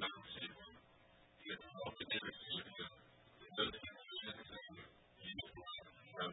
myself from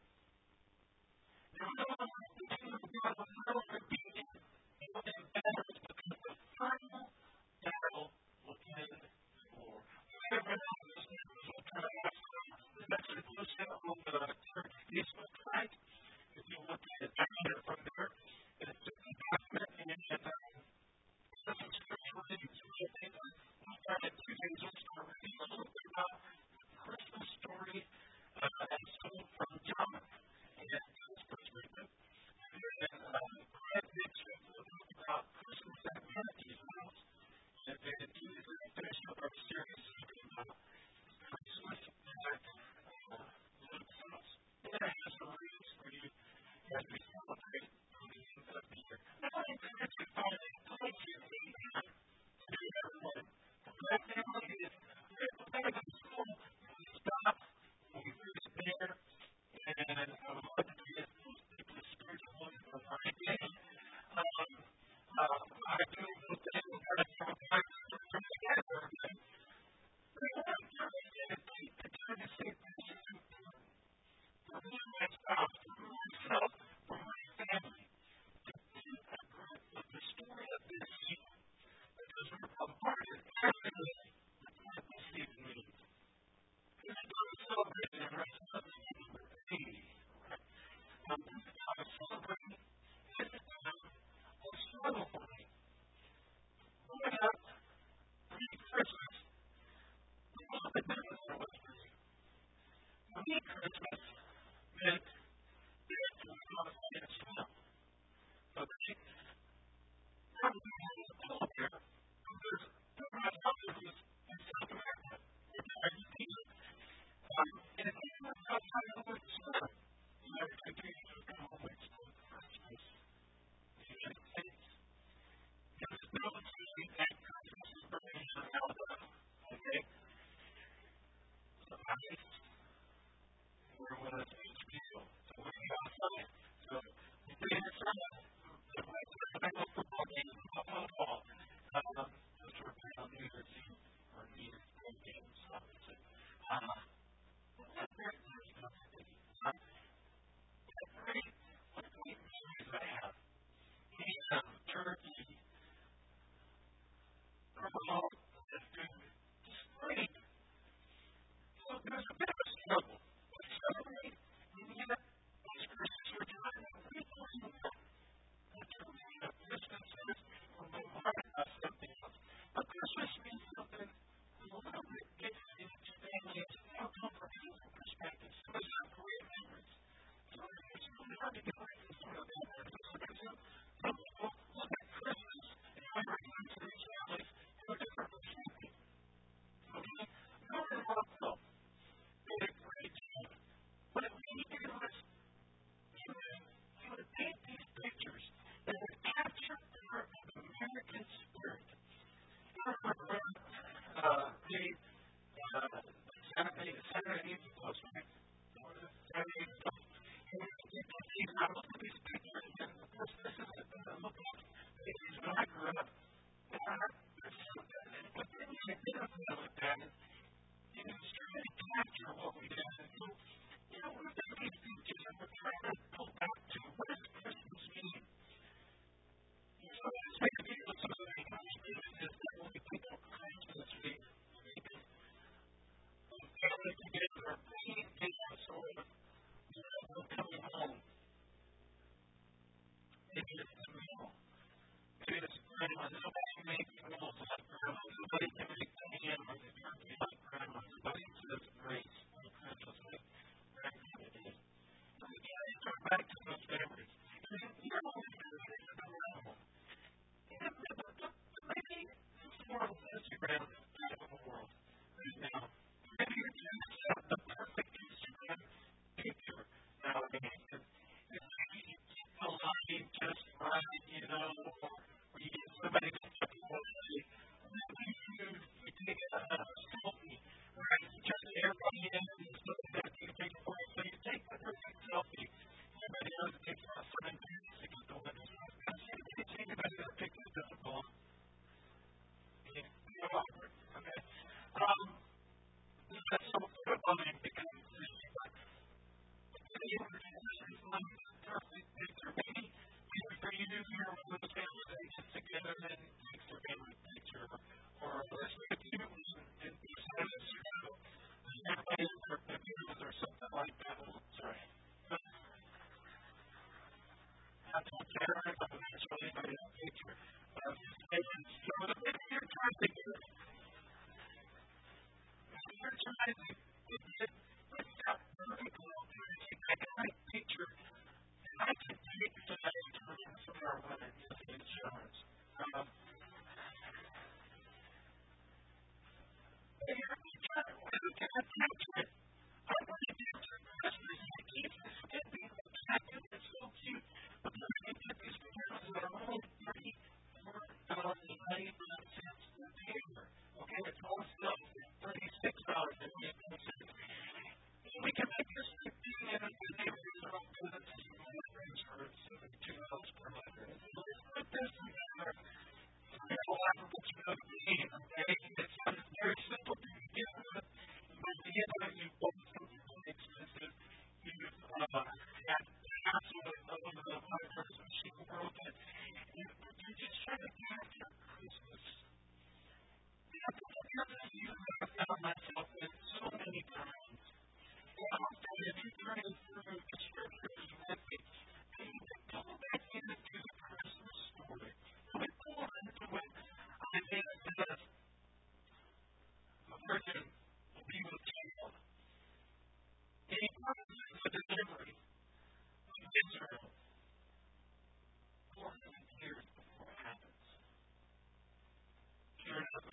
to get back to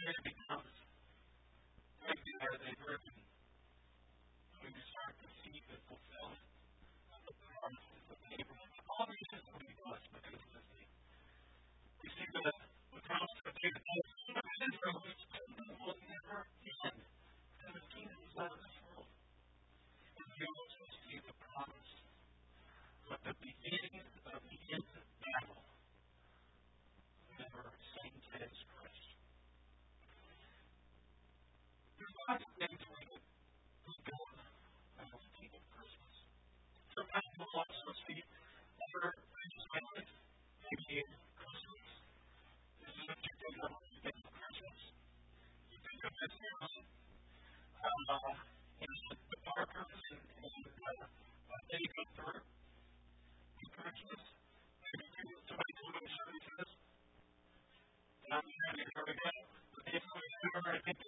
just it's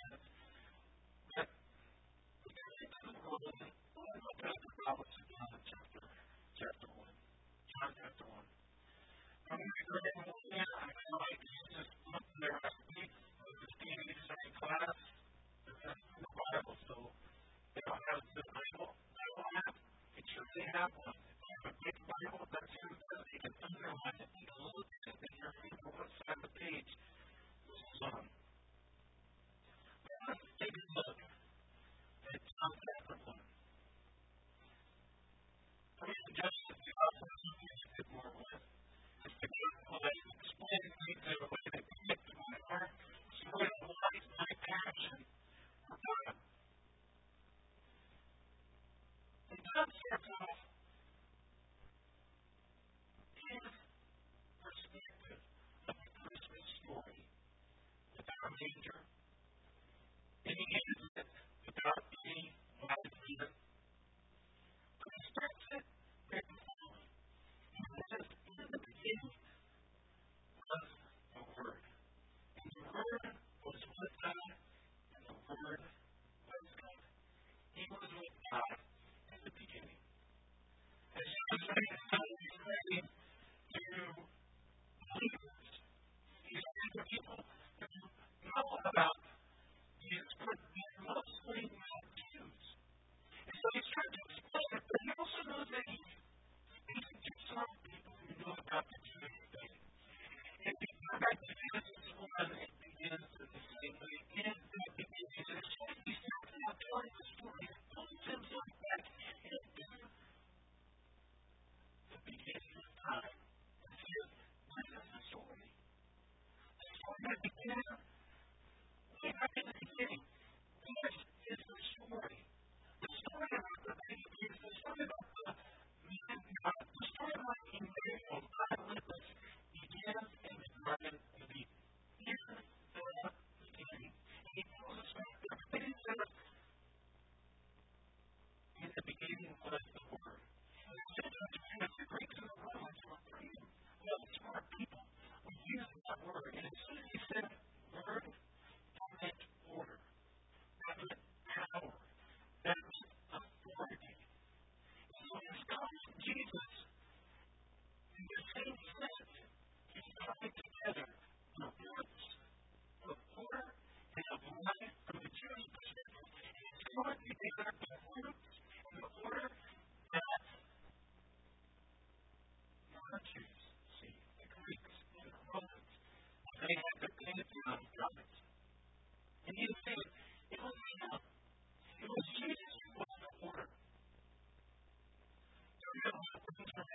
they have one. If have a big Bible that's used, you can underline it.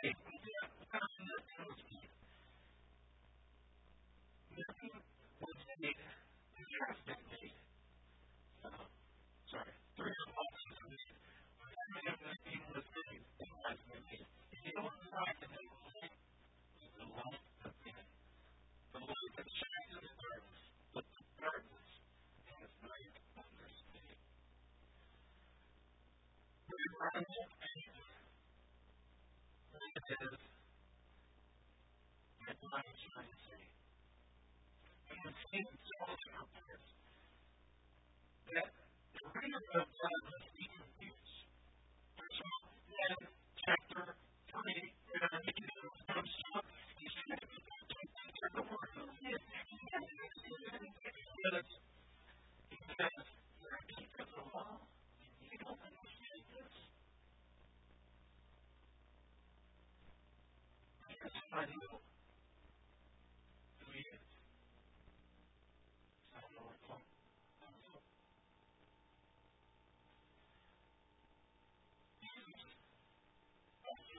say, we can't find the penalty. I say. And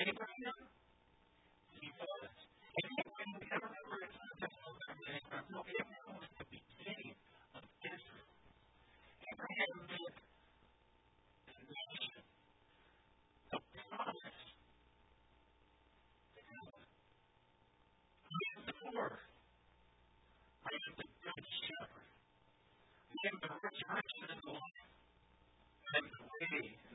Abraham? He was. And when we remember it's not just Abraham. No, Abraham was the beginning of Israel. Abraham meant the nation, the promise, the God. I am the poor. I am the good shepherd. I am the resurrection and the life. I am the way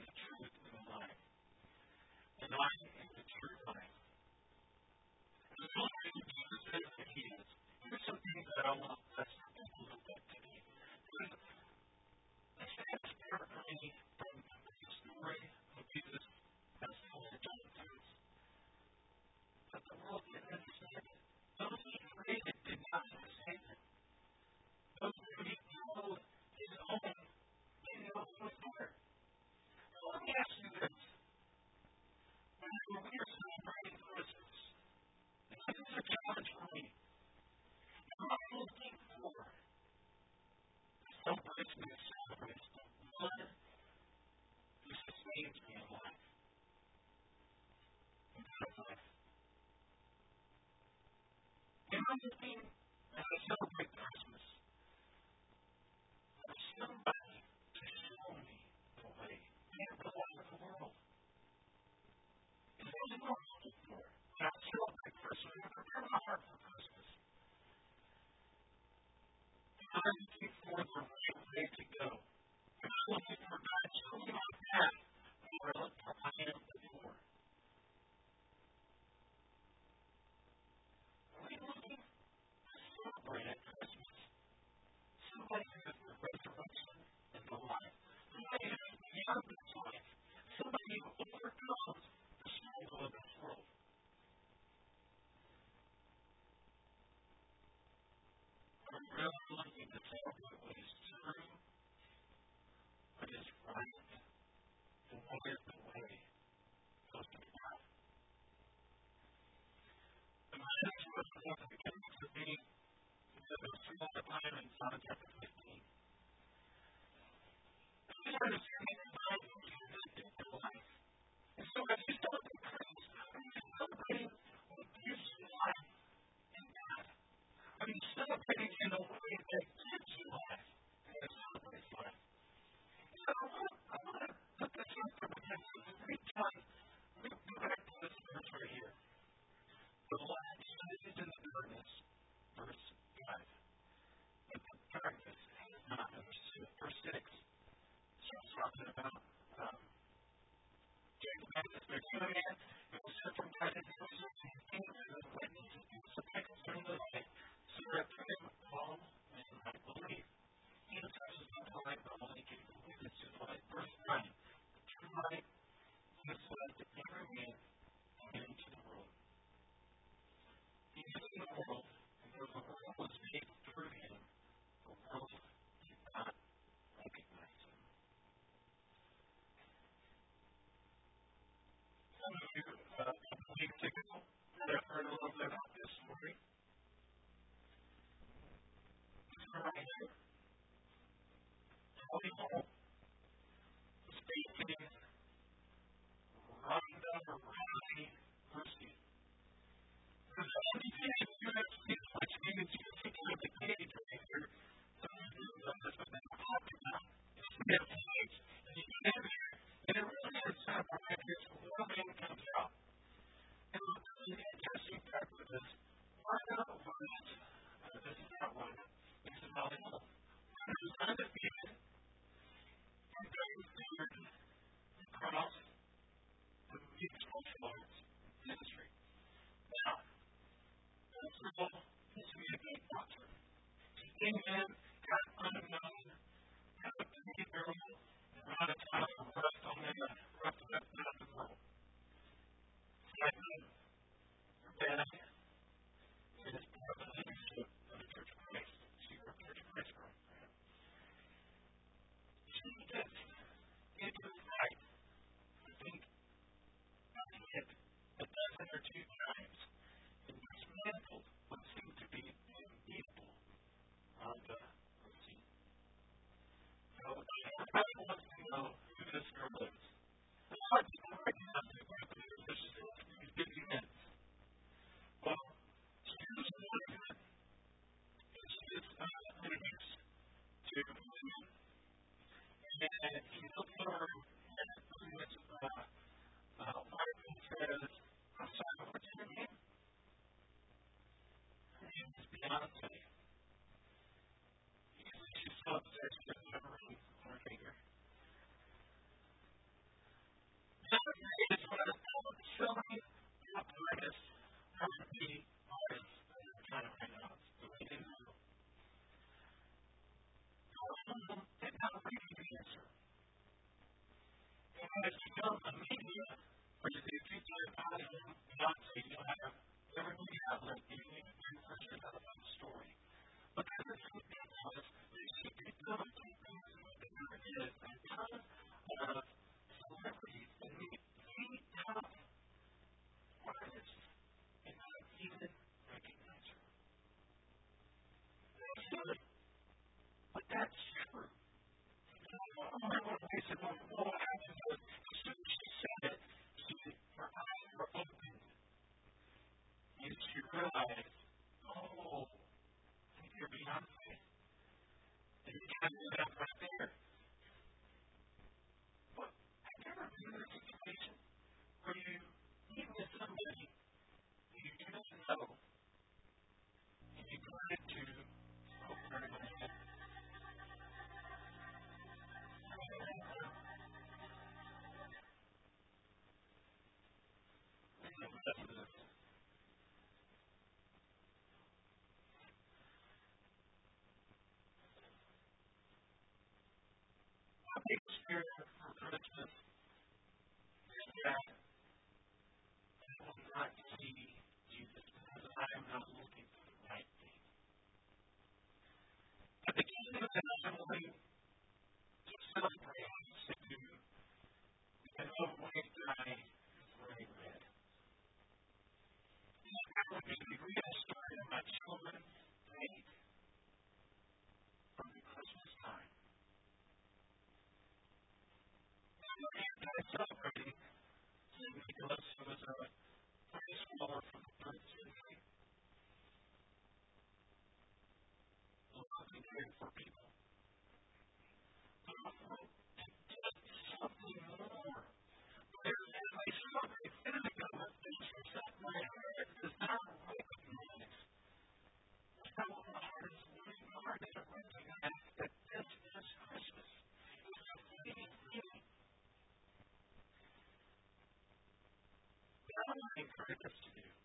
understand unit Thank you. social media, where you can reach your audience here for production encourage us to do.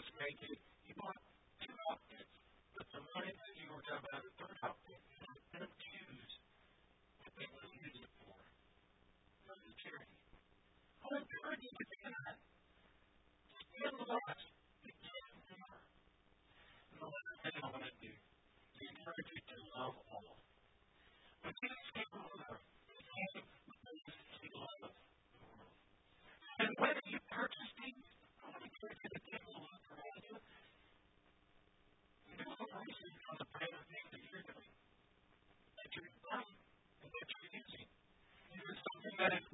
sixth grade kid, you bought two outfits. But the money that you were talking about that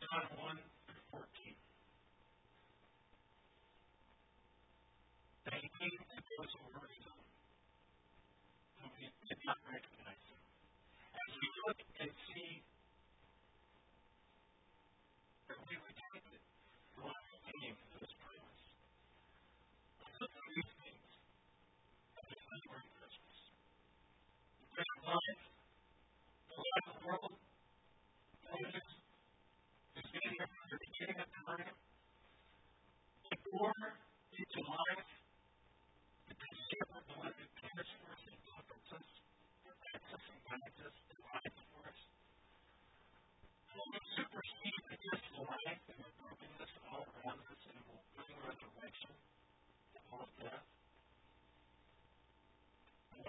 John 1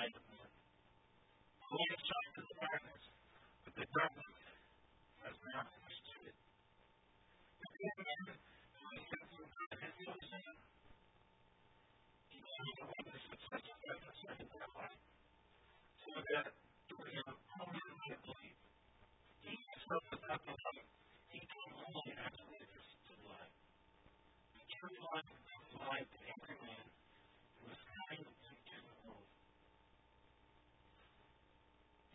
light of men. The light shines in the darkness, but the darkness has not understood it. The good man who is sensible God sin. He the witness of such a so that through him all men might believe. He himself is not the. He can only as a to the light. The true light is the light that every man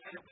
Thank you.